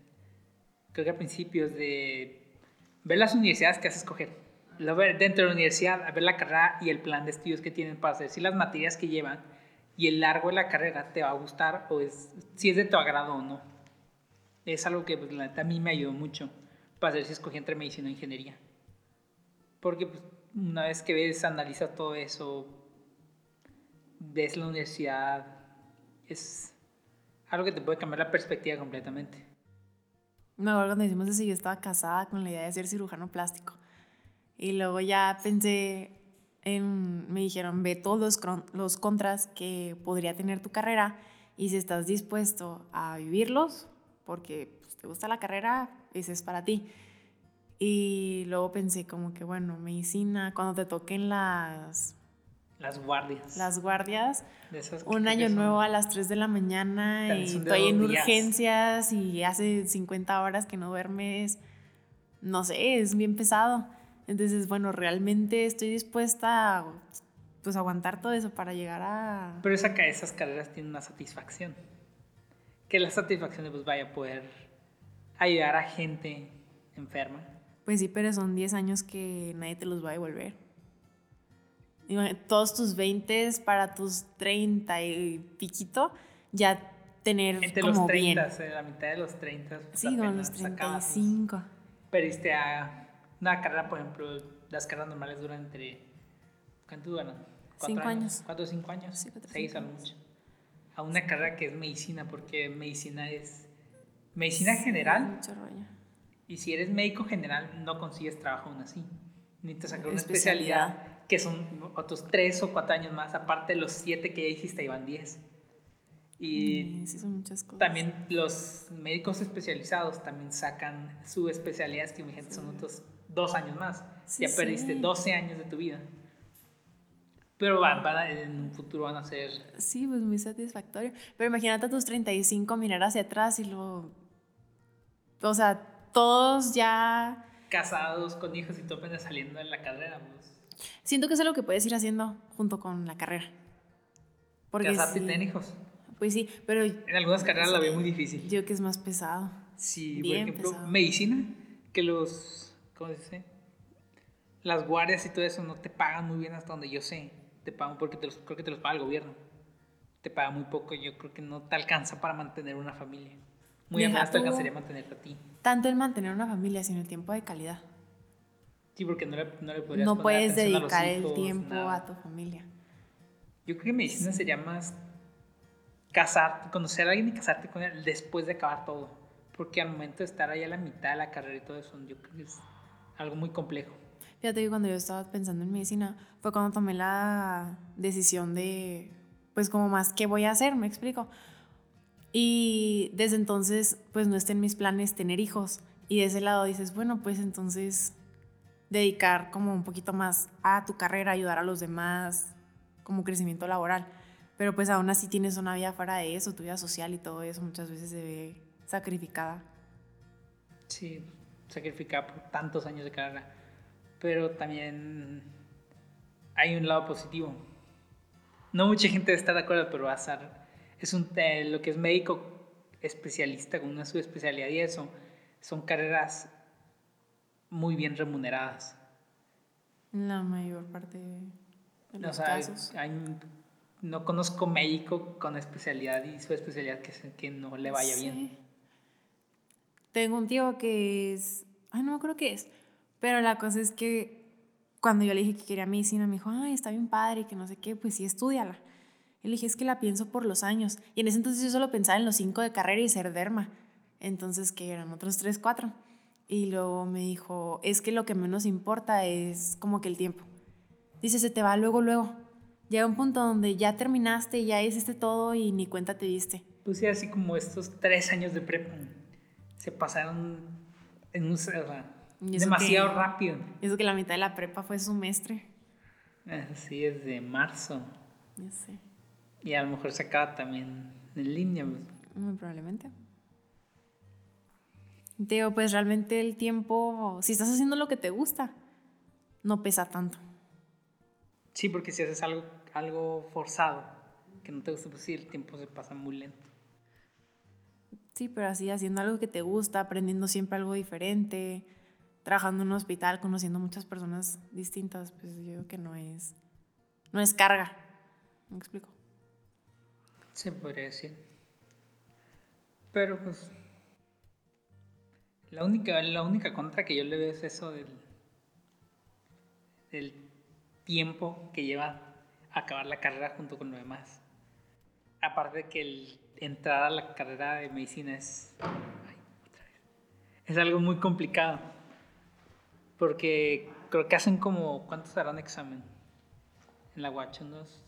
[SPEAKER 1] creo que a principios de ver las universidades que haces escoger. Dentro de la universidad, ver la carrera y el plan de estudios que tienen para hacer, si las materias que llevan y el largo de la carrera te va a gustar o es, si es de tu agrado o no. Es algo que pues, a mí me ayudó mucho para ver si escogí entre medicina o ingeniería. Porque pues, una vez que ves, analizas todo eso, ves la universidad, es algo que te puede cambiar la perspectiva completamente.
[SPEAKER 2] Me acuerdo cuando decimos eso, yo estaba casada con la idea de ser cirujano plástico. Y luego ya pensé en, me dijeron, ve todos los, los contras que podría tener tu carrera y si estás dispuesto a vivirlos, porque pues, te gusta la carrera, ese es para ti. Y luego pensé como que, bueno, medicina, cuando te toquen las,
[SPEAKER 1] Las guardias.
[SPEAKER 2] Las guardias.
[SPEAKER 1] De esas que
[SPEAKER 2] Un año nuevo a las 3 de la mañana y estoy en
[SPEAKER 1] días.
[SPEAKER 2] urgencias y hace 50 horas que no duermes. No sé, es bien pesado. Entonces, bueno, realmente estoy dispuesta a pues, aguantar todo eso para llegar a...
[SPEAKER 1] Pero esa, esas carreras tienen una satisfacción. Que la satisfacción de pues vaya a poder ayudar a gente enferma.
[SPEAKER 2] Pues sí, pero son 10 años que nadie te los va a devolver. Todos tus 20 para tus 30 y piquito, ya tener
[SPEAKER 1] Entre
[SPEAKER 2] como
[SPEAKER 1] los 30,
[SPEAKER 2] bien.
[SPEAKER 1] en la mitad de los 30. pues,
[SPEAKER 2] Sí, con los
[SPEAKER 1] apenas acabas, pues.
[SPEAKER 2] 35.
[SPEAKER 1] Pero irte a una carrera, por ejemplo, las carreras normales duran entre. ¿Cuánto duran? ¿Cuatro
[SPEAKER 2] Cinco años.
[SPEAKER 1] ¿Cuatro o cinco años?
[SPEAKER 2] Sí, cuatro
[SPEAKER 1] Seis a
[SPEAKER 2] años.
[SPEAKER 1] mucho. A una carrera que es medicina, porque medicina es. Medicina general,
[SPEAKER 2] Mucho rollo.
[SPEAKER 1] y si eres médico general, no consigues trabajo aún así. Necesitas sacar una
[SPEAKER 2] Especialidad.
[SPEAKER 1] especialidad, que son otros tres o cuatro años más, aparte de los siete que ya hiciste, iban diez. Y
[SPEAKER 2] Mm, sí, son muchas cosas.
[SPEAKER 1] también los médicos especializados también sacan su especialidad, que imagínate son otros dos años más.
[SPEAKER 2] Sí,
[SPEAKER 1] ya perdiste
[SPEAKER 2] sí.
[SPEAKER 1] 12 años de tu vida. Pero van, van a- en un futuro van a ser...
[SPEAKER 2] Sí, pues muy satisfactorio. Pero imagínate a tus 35 mirar hacia atrás y luego... O sea, todos ya...
[SPEAKER 1] casados con hijos y tú apenas saliendo de la carrera. Pues.
[SPEAKER 2] Siento que es algo que puedes ir haciendo junto con la carrera. Porque
[SPEAKER 1] Casarte y
[SPEAKER 2] sí,
[SPEAKER 1] tener hijos.
[SPEAKER 2] Pues sí, pero
[SPEAKER 1] En algunas carreras la veo muy difícil.
[SPEAKER 2] yo que es más pesado.
[SPEAKER 1] Sí, por
[SPEAKER 2] Bien
[SPEAKER 1] ejemplo,
[SPEAKER 2] pesado.
[SPEAKER 1] medicina, que los, ¿cómo se dice? Las guardias y todo eso no te pagan muy bien hasta donde yo sé. Te pagan porque te los, creo que te los paga el gobierno. Te paga muy poco, yo creo que no te alcanza para mantener una familia. Muy apenas te alcanzaría mantenerte a ti.
[SPEAKER 2] Tanto el mantener una familia, sino el tiempo de calidad.
[SPEAKER 1] Sí, porque no le, no le podrías
[SPEAKER 2] No
[SPEAKER 1] poner
[SPEAKER 2] puedes
[SPEAKER 1] atención a
[SPEAKER 2] dedicar el
[SPEAKER 1] hijos,
[SPEAKER 2] tiempo
[SPEAKER 1] nada.
[SPEAKER 2] a tu familia.
[SPEAKER 1] Yo creo que medicina sería más casar, conocer a alguien y casarte con él después de acabar todo. Porque al momento de estar ahí a la mitad de la carrera y todo eso, yo creo que es algo muy complejo.
[SPEAKER 2] Fíjate que cuando yo estaba pensando en medicina fue cuando tomé la decisión de, pues como más, ¿qué voy a hacer? Me explico. Y desde entonces, pues no está en mis planes tener hijos. Y de ese lado dices, bueno, pues entonces dedicar como un poquito más a tu carrera, ayudar a los demás, como crecimiento laboral. Pero pues aún así tienes una vida fuera de eso, tu vida social y todo eso muchas veces se ve sacrificada.
[SPEAKER 1] Sí, sacrificar por tantos años de carrera. Pero también hay un lado positivo. No mucha gente está de acuerdo, pero va a ser. Es un, lo que es médico especialista con una subespecialidad y eso, son carreras muy bien remuneradas.
[SPEAKER 2] La mayor parte de
[SPEAKER 1] O
[SPEAKER 2] los
[SPEAKER 1] sea,
[SPEAKER 2] casos.
[SPEAKER 1] hay- no conozco médico con especialidad y subespecialidad que, que no le vaya bien.
[SPEAKER 2] Tengo un tío que es. Ay, no me acuerdo qué es. Pero la cosa es que cuando yo le dije que quería medicina, me dijo, ay, está bien padre, y que no sé qué, pues sí, estudiala. Y le dije, es que la pienso por los años. Y en ese entonces yo solo pensaba en los cinco de carrera y ser derma. Entonces, que eran otros tres, cuatro. Y luego me dijo, es que lo que menos importa es como que el tiempo. Dice, se te va luego, luego. Llega un punto donde ya terminaste, ya hiciste todo y ni cuenta te diste.
[SPEAKER 1] Pues sí, así como estos tres años de prepa se pasaron en un, o sea, demasiado
[SPEAKER 2] que-
[SPEAKER 1] rápido.
[SPEAKER 2] Eso que la mitad de la prepa fue semestre.
[SPEAKER 1] Así es de marzo.
[SPEAKER 2] Ya sé.
[SPEAKER 1] Y a lo mejor se acaba también en línea.
[SPEAKER 2] Muy probablemente. Te digo, pues realmente el tiempo, si estás haciendo lo que te gusta, no pesa tanto.
[SPEAKER 1] Sí, porque si haces algo, algo forzado, que no te gusta, pues sí, el tiempo se pasa muy lento.
[SPEAKER 2] Sí, pero así haciendo algo que te gusta, aprendiendo siempre algo diferente, trabajando en un hospital, conociendo muchas personas distintas, pues yo digo que no es, no es carga. ¿Me explico?
[SPEAKER 1] Se podría decir. Pero pues. La única, la única contra que yo le veo es eso del. del tiempo que lleva acabar la carrera junto con lo demás. Aparte de que el entrar a la carrera de medicina es. ay, otra vez. Es algo muy complicado. Porque creo que hacen como. ¿Cuántos harán examen? En la unos.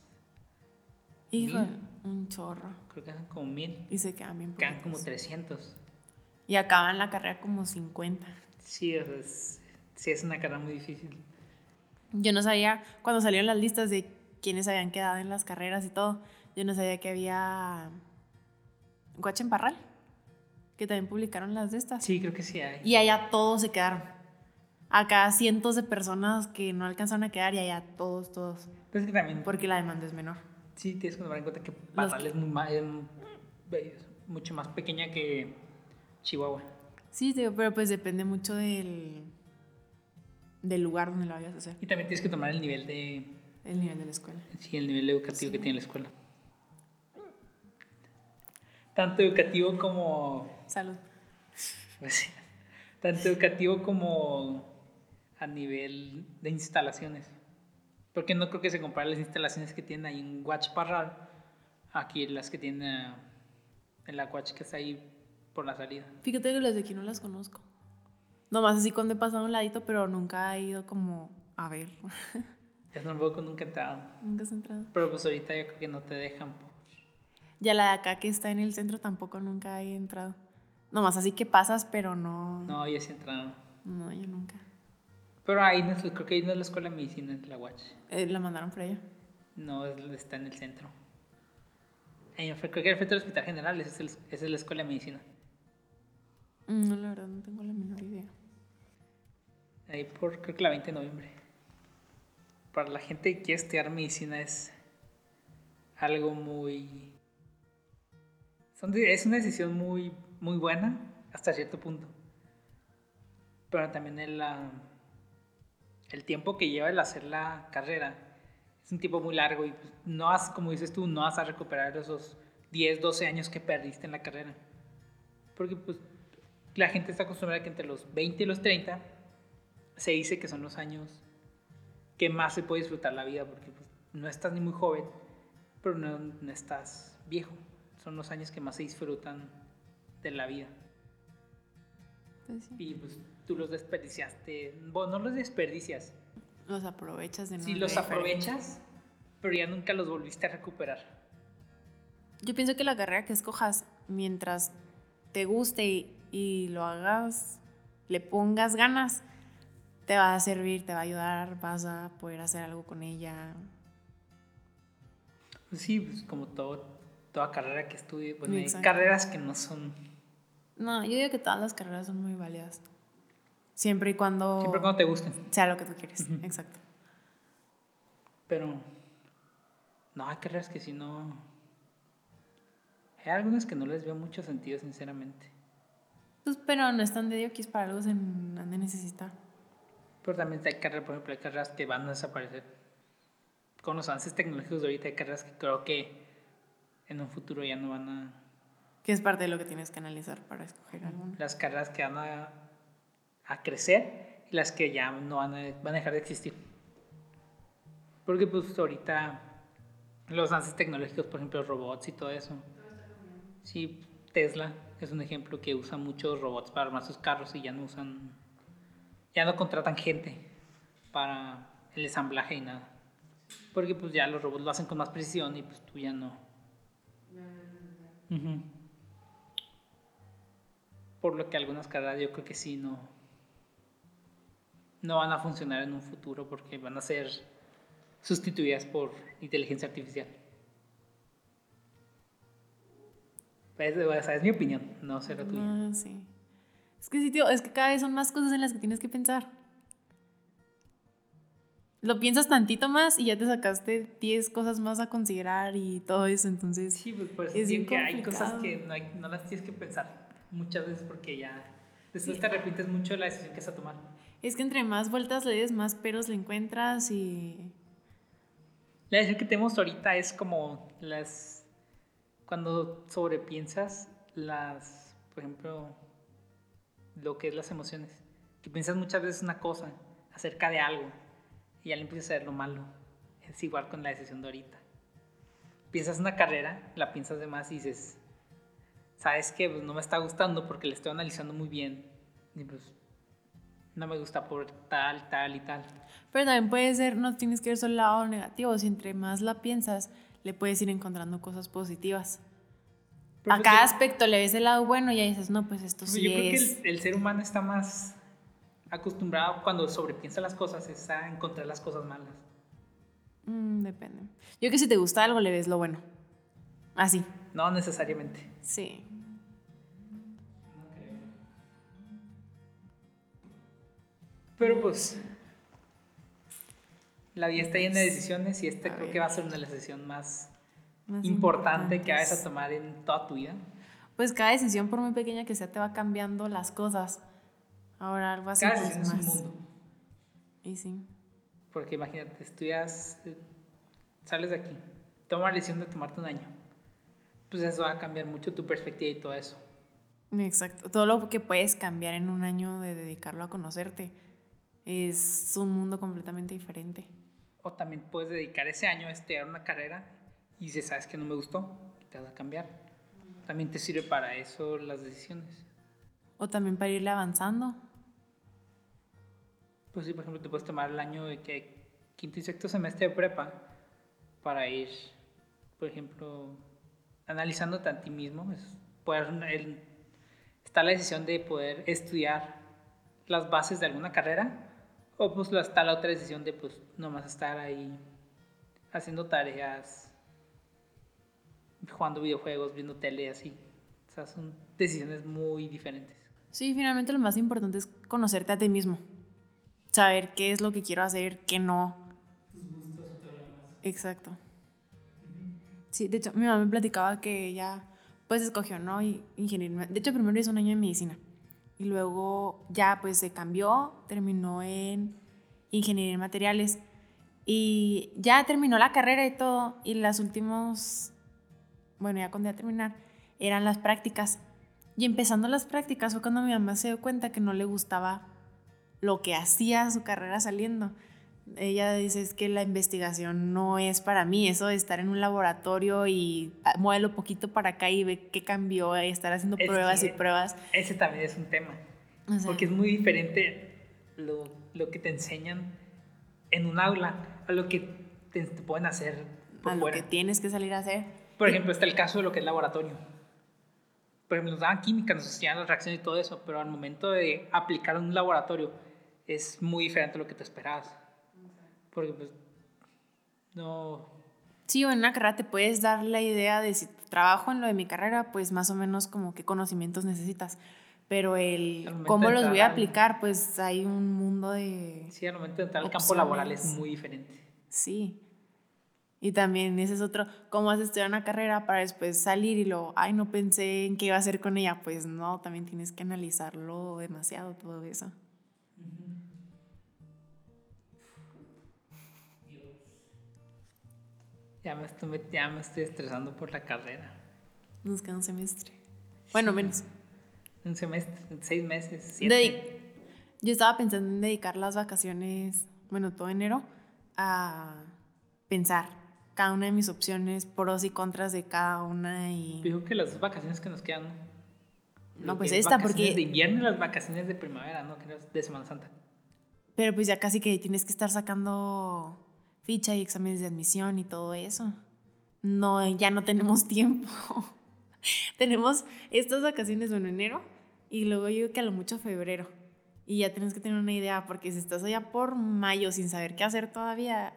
[SPEAKER 2] Hijo,
[SPEAKER 1] Mil.
[SPEAKER 2] un chorro.
[SPEAKER 1] Creo que hacen como mil.
[SPEAKER 2] Y se quedan bien
[SPEAKER 1] Quedan como
[SPEAKER 2] poquitos.
[SPEAKER 1] 300.
[SPEAKER 2] Y acaban la carrera como 50.
[SPEAKER 1] Sí, o sea, es, sí es una carrera muy difícil.
[SPEAKER 2] Yo no sabía cuando salieron las listas de quiénes habían quedado en las carreras y todo. Yo no sabía que había Guache en Parral, que también publicaron las de estas.
[SPEAKER 1] Sí, creo que sí hay.
[SPEAKER 2] Y allá todos se quedaron. Acá cientos de personas que no alcanzaron a quedar y allá todos, todos.
[SPEAKER 1] Pues que también.
[SPEAKER 2] Porque la demanda es menor.
[SPEAKER 1] Sí, tienes que tomar en cuenta que Parral es, muy más, es mucho más pequeña que Chihuahua.
[SPEAKER 2] Sí, pero pues depende mucho del, del lugar donde lo vayas a hacer.
[SPEAKER 1] Y también tienes que tomar el nivel de...
[SPEAKER 2] El nivel de la escuela.
[SPEAKER 1] Sí, el nivel educativo que tiene la escuela. Tanto educativo como...
[SPEAKER 2] Salud.
[SPEAKER 1] Pues. *laughs* Tanto educativo como a nivel de instalaciones. Porque no creo que se comparen las instalaciones que tienen ahí en Watch Parral aquí las que tiene en la Watch que está ahí por la salida.
[SPEAKER 2] Fíjate que las de aquí no las conozco. Nomás así cuando he pasado un ladito, pero nunca he ido como a ver. *laughs*
[SPEAKER 1] Yo tampoco nunca he entrado.
[SPEAKER 2] Nunca has entrado.
[SPEAKER 1] Pero pues ahorita yo creo que no te dejan. Por...
[SPEAKER 2] Ya la de acá que está en el centro tampoco nunca he entrado. Nomás así que pasas, pero no.
[SPEAKER 1] No, yo sí he entrado.
[SPEAKER 2] No, yo nunca.
[SPEAKER 1] Pero ahí no, creo que ahí no es la escuela de medicina, es la Watch.
[SPEAKER 2] Eh, ¿La mandaron por allá?
[SPEAKER 1] No, está en el centro. Ahí, creo que el frente del Hospital General, esa es, es la escuela de medicina.
[SPEAKER 2] No, la verdad, no tengo la menor idea.
[SPEAKER 1] Ahí por, creo que la 20 de noviembre. Para la gente que quiere estudiar medicina es algo muy... Es una decisión muy, muy buena hasta cierto punto. Pero también el, el tiempo que lleva el hacer la carrera es un tiempo muy largo y pues, no vas, como dices tú, no vas a recuperar esos 10, 12 años que perdiste en la carrera. Porque pues la gente está acostumbrada a que entre los 20 y los 30 se dice que son los años que más se puede disfrutar la vida, porque pues, no estás ni muy joven, pero no, no, estás viejo. Son los años que más se disfrutan de la vida.
[SPEAKER 2] Pues
[SPEAKER 1] y pues tú los desperdiciaste. Bueno, no los desperdicias.
[SPEAKER 2] Los aprovechas de nuevo.
[SPEAKER 1] Sí, los aprovechas, pero ya nunca los volviste a recuperar.
[SPEAKER 2] Yo pienso que la carrera que escojas, mientras te guste y, y lo hagas, le pongas ganas, te va a servir, te va a ayudar, vas a poder hacer algo con ella.
[SPEAKER 1] Pues sí, pues como todo, toda carrera que estudie, bueno, hay carreras que no son...
[SPEAKER 2] No, yo digo que todas las carreras son muy válidas. Siempre y cuando...
[SPEAKER 1] Siempre y cuando te gusten.
[SPEAKER 2] Sea lo que tú quieres, exacto.
[SPEAKER 1] Pero... No, hay carreras que si no... Hay algunas que no les veo mucho sentido, sinceramente.
[SPEAKER 2] Pues, pero no están de diokis para algo se han de necesitar.
[SPEAKER 1] Pero también hay carreras, por ejemplo, hay carreras que van a desaparecer. Con los avances tecnológicos de ahorita hay carreras que creo que en un futuro ya no van a...
[SPEAKER 2] Que es parte de lo que tienes que analizar para escoger alguna.
[SPEAKER 1] Las carreras que van a, a crecer y las que ya no van a, van a dejar de existir. Porque pues ahorita los avances tecnológicos, por ejemplo, robots y todo eso. Sí, Tesla es un ejemplo que usa muchos robots para armar sus carros y ya no usan ya no contratan gente para el ensamblaje y nada. Porque pues ya los robots lo hacen con más precisión y pues tú ya no. Por lo que algunas carreras yo creo que sí no, no van a funcionar en un futuro porque van a ser sustituidas por inteligencia artificial. Esa es mi opinión, no la tuya.
[SPEAKER 2] Ah, sí. Es que sí, tío, es que cada vez son más cosas en las que tienes que pensar. Lo piensas tantito más y ya te sacaste 10 cosas más a considerar y todo eso, entonces.
[SPEAKER 1] Sí, pues por eso es que hay cosas que no, hay, no, las tienes que pensar muchas veces porque ya después te arrepientes mucho de la decisión que vas a tomar.
[SPEAKER 2] Es que entre más vueltas le des, más peros le encuentras y.
[SPEAKER 1] La decisión que tenemos ahorita es como las. Cuando sobrepiensas las. Por ejemplo lo que es las emociones. Que piensas muchas veces una cosa acerca de algo y ya le empiezas a ver lo malo. Es igual con la decisión de ahorita. Piensas una carrera, la piensas de más y dices, ¿sabes qué? Pues no me está gustando porque le estoy analizando muy bien. Y pues no me gusta por tal, tal y tal.
[SPEAKER 2] Pero también puede ser, no tienes que ver solo el lado negativo, si entre más la piensas, le puedes ir encontrando cosas positivas a cada aspecto le ves el lado bueno y ahí dices, no, pues esto sí
[SPEAKER 1] yo creo que el, ser humano está más acostumbrado cuando sobrepiensa las cosas es a encontrar las cosas malas.
[SPEAKER 2] Mm, depende. Yo que si te gusta algo le ves lo bueno. Así.
[SPEAKER 1] No necesariamente.
[SPEAKER 2] Sí.
[SPEAKER 1] Pero pues la vida está llena de decisiones y esta
[SPEAKER 2] A
[SPEAKER 1] creo
[SPEAKER 2] ver.
[SPEAKER 1] que va a ser una de las decisiones más,
[SPEAKER 2] Más
[SPEAKER 1] importante que vayas a tomar en toda tu vida.
[SPEAKER 2] Pues cada decisión, por muy pequeña que sea, te va cambiando las cosas. Ahora algo así.
[SPEAKER 1] Cada
[SPEAKER 2] pues,
[SPEAKER 1] decisión es un mundo.
[SPEAKER 2] Y sí.
[SPEAKER 1] Porque imagínate, estudias, eh, sales de aquí, toma la decisión de tomarte un año. Pues eso va a cambiar mucho tu perspectiva y todo eso.
[SPEAKER 2] Exacto. Todo lo que puedes cambiar en un año de dedicarlo a conocerte es un mundo completamente diferente.
[SPEAKER 1] O también puedes dedicar ese año a estudiar una carrera y si sabes que no me gustó, te vas a cambiar. También te sirve para eso las decisiones.
[SPEAKER 2] O también para irle avanzando.
[SPEAKER 1] Pues sí, por ejemplo, te puedes tomar el año de que quinto y sexto semestre de prepa para ir, por ejemplo, analizándote a ti mismo. Es poder, el- está la decisión de poder estudiar las bases de alguna carrera o pues está la otra decisión de pues nomás estar ahí haciendo tareas, jugando videojuegos, viendo tele así. O sea, son decisiones muy diferentes.
[SPEAKER 2] Sí, finalmente lo más importante es conocerte a ti mismo. Saber qué es lo que quiero hacer, qué no. Exacto. Sí, de hecho, mi mamá me platicaba que ella, pues, escogió, ¿no? Ingeniería. De hecho, primero hizo un año de medicina. Y luego ya, pues, se cambió, terminó en ingeniería en materiales. Y ya terminó la carrera y todo. Y las últimos, bueno, ya cuando iba a terminar, eran las prácticas. Y empezando las prácticas fue cuando mi mamá se dio cuenta que no le gustaba lo que hacía su carrera saliendo. Ella dice es que la investigación no es para mí, eso de estar en un laboratorio y ah, muévelo poquito para acá y ve qué cambió, y estar haciendo
[SPEAKER 1] Es
[SPEAKER 2] pruebas y pruebas.
[SPEAKER 1] Ese también es un tema.
[SPEAKER 2] O sea,
[SPEAKER 1] Porque es muy diferente lo, lo que te enseñan en un aula a lo que te, te pueden hacer por
[SPEAKER 2] a lo
[SPEAKER 1] fuera.
[SPEAKER 2] que tienes que salir a hacer.
[SPEAKER 1] Por ejemplo, está el caso de lo que es laboratorio. Por ejemplo, nos daban química, nos enseñaban las reacciones y todo eso, pero al momento de aplicar en un laboratorio es muy diferente a lo que te esperabas. Porque pues no...
[SPEAKER 2] Sí, o en una carrera te puedes dar la idea de si trabajo en lo de mi carrera, pues más o menos como qué conocimientos necesitas. Pero el cómo los voy a aplicar, pues hay un mundo de...
[SPEAKER 1] Sí, al momento de entrar al campo laboral es muy diferente.
[SPEAKER 2] Sí. Y también ese es otro, ¿cómo vas a estudiar una carrera para después salir y luego, ay, no pensé en qué iba a hacer con ella? Pues no, también tienes que analizarlo demasiado todo eso.
[SPEAKER 1] Ya me estoy, ya me estoy estresando por la carrera.
[SPEAKER 2] Nos queda un semestre. Bueno, menos.
[SPEAKER 1] Un semestre, seis meses, siete.
[SPEAKER 2] Yo estaba pensando en dedicar las vacaciones, bueno, todo enero, a pensar cada una de mis opciones, pros y contras de cada una y...
[SPEAKER 1] Digo que las dos vacaciones que nos quedan.
[SPEAKER 2] No,
[SPEAKER 1] Lo
[SPEAKER 2] pues esta, porque-
[SPEAKER 1] de invierno y las vacaciones de primavera, ¿no? Que de Semana Santa.
[SPEAKER 2] Pero pues ya casi que tienes que estar sacando ficha y exámenes de admisión y todo eso. No, ya no tenemos *laughs* tiempo. tenemos estas vacaciones, bueno, enero, y luego yo digo que a lo mucho febrero. Y ya tienes que tener una idea, porque si estás allá por mayo sin saber qué hacer todavía,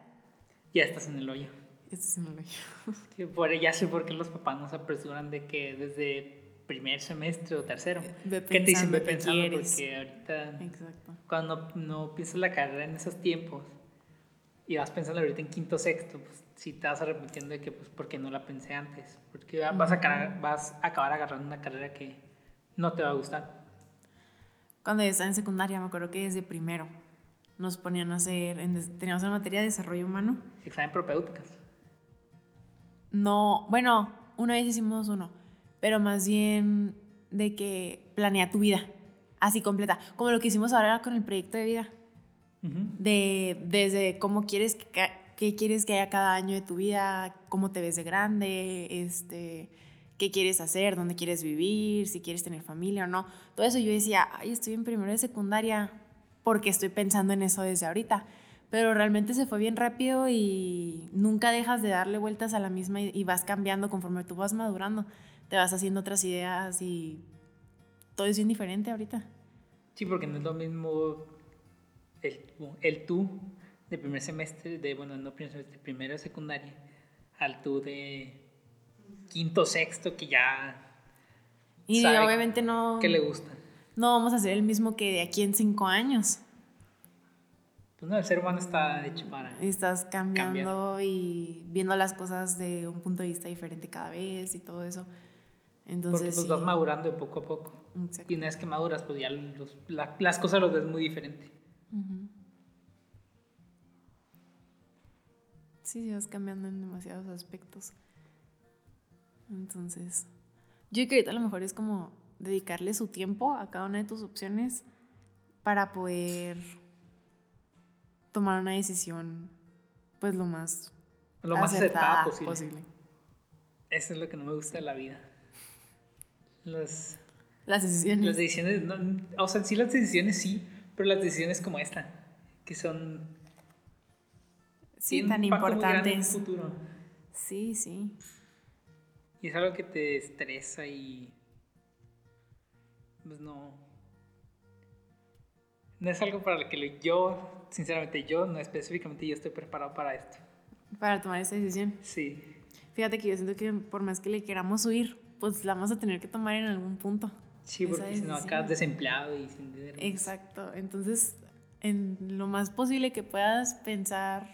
[SPEAKER 1] Ya estás en el hoyo.
[SPEAKER 2] esto es un hoyo. *laughs*
[SPEAKER 1] Sí, por, ya sé por qué los papás nos apresuran de que desde primer semestre o tercero.
[SPEAKER 2] Ve
[SPEAKER 1] que te dicen, ve
[SPEAKER 2] qué
[SPEAKER 1] pensando, porque ahorita,
[SPEAKER 2] Exacto.
[SPEAKER 1] cuando no, no piensas la carrera en esos tiempos y vas pensando ahorita en quinto sexto, pues sí te vas arrepintiendo de que, pues, ¿por qué no la pensé antes? Porque va- vas a, acabar- vas a acabar agarrando una carrera que no te va a gustar.
[SPEAKER 2] Cuando yo estaba en secundaria, me acuerdo que desde primero nos ponían a hacer, en teníamos una materia de desarrollo humano.
[SPEAKER 1] Examen propéuticas.
[SPEAKER 2] No, bueno, una vez hicimos uno, pero más bien de que planea tu vida, así completa, como lo que hicimos ahora con el proyecto de vida,
[SPEAKER 1] Ujú.
[SPEAKER 2] de desde cómo quieres que, qué quieres que haya cada año de tu vida, cómo te ves de grande, este, qué quieres hacer, dónde quieres vivir, si quieres tener familia o no. Todo eso yo decía, ay, estoy en primero de secundaria porque estoy pensando en eso desde ahorita. Pero realmente se fue bien rápido y nunca dejas de darle vueltas a la misma y, y vas cambiando conforme tú vas madurando. Te vas haciendo otras ideas y todo es bien diferente ahorita.
[SPEAKER 1] Sí, porque no es lo mismo el, tú- el tú de primer semestre, de, bueno, no primer semestre, primero de secundaria, al tú de quinto, sexto, que ya...
[SPEAKER 2] Y
[SPEAKER 1] sabe
[SPEAKER 2] obviamente no...
[SPEAKER 1] Que le gusta.
[SPEAKER 2] No vamos a hacer el mismo que de aquí en cinco años.
[SPEAKER 1] Pues no, el ser humano está hecho para...
[SPEAKER 2] Estás cambiando
[SPEAKER 1] Cambiar.
[SPEAKER 2] y viendo las cosas de un punto de vista diferente cada vez y todo eso. Entonces,
[SPEAKER 1] Porque pues
[SPEAKER 2] sí.
[SPEAKER 1] vas madurando de poco a poco.
[SPEAKER 2] Exacto.
[SPEAKER 1] Y una vez que maduras, pues ya los- la- las cosas los ves muy diferente.
[SPEAKER 2] Ujú. Sí, sí, vas cambiando en demasiados aspectos. Entonces, yo creo que ahorita a lo mejor es como dedicarle su tiempo a cada una de tus opciones para poder tomar una decisión, pues lo más,
[SPEAKER 1] Lo más acertada
[SPEAKER 2] acertada
[SPEAKER 1] posible. Eso es lo que no me gusta de la vida. Los,
[SPEAKER 2] Las decisiones.
[SPEAKER 1] las decisiones, no, o sea, sí las decisiones sí, pero las decisiones como esta, que son...
[SPEAKER 2] sí, tan
[SPEAKER 1] grande en
[SPEAKER 2] importantes.
[SPEAKER 1] futuro.
[SPEAKER 2] Sí, sí.
[SPEAKER 1] Y es algo que te estresa y... Pues no... No es algo para lo que yo, sinceramente, yo, no específicamente, yo estoy preparado para esto.
[SPEAKER 2] Para tomar esa decisión.
[SPEAKER 1] Sí.
[SPEAKER 2] Fíjate que yo siento que por más que le queramos huir, pues la vamos a tener que tomar en algún punto.
[SPEAKER 1] Sí, porque si no acabas desempleado y sin dinero.
[SPEAKER 2] Exacto. Entonces, en lo más posible que puedas pensar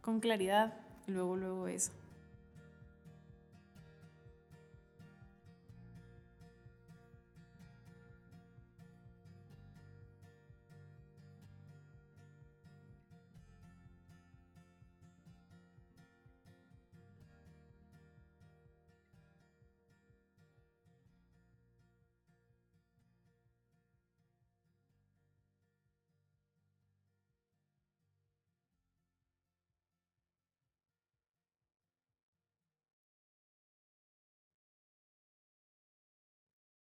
[SPEAKER 2] con claridad, luego, luego eso.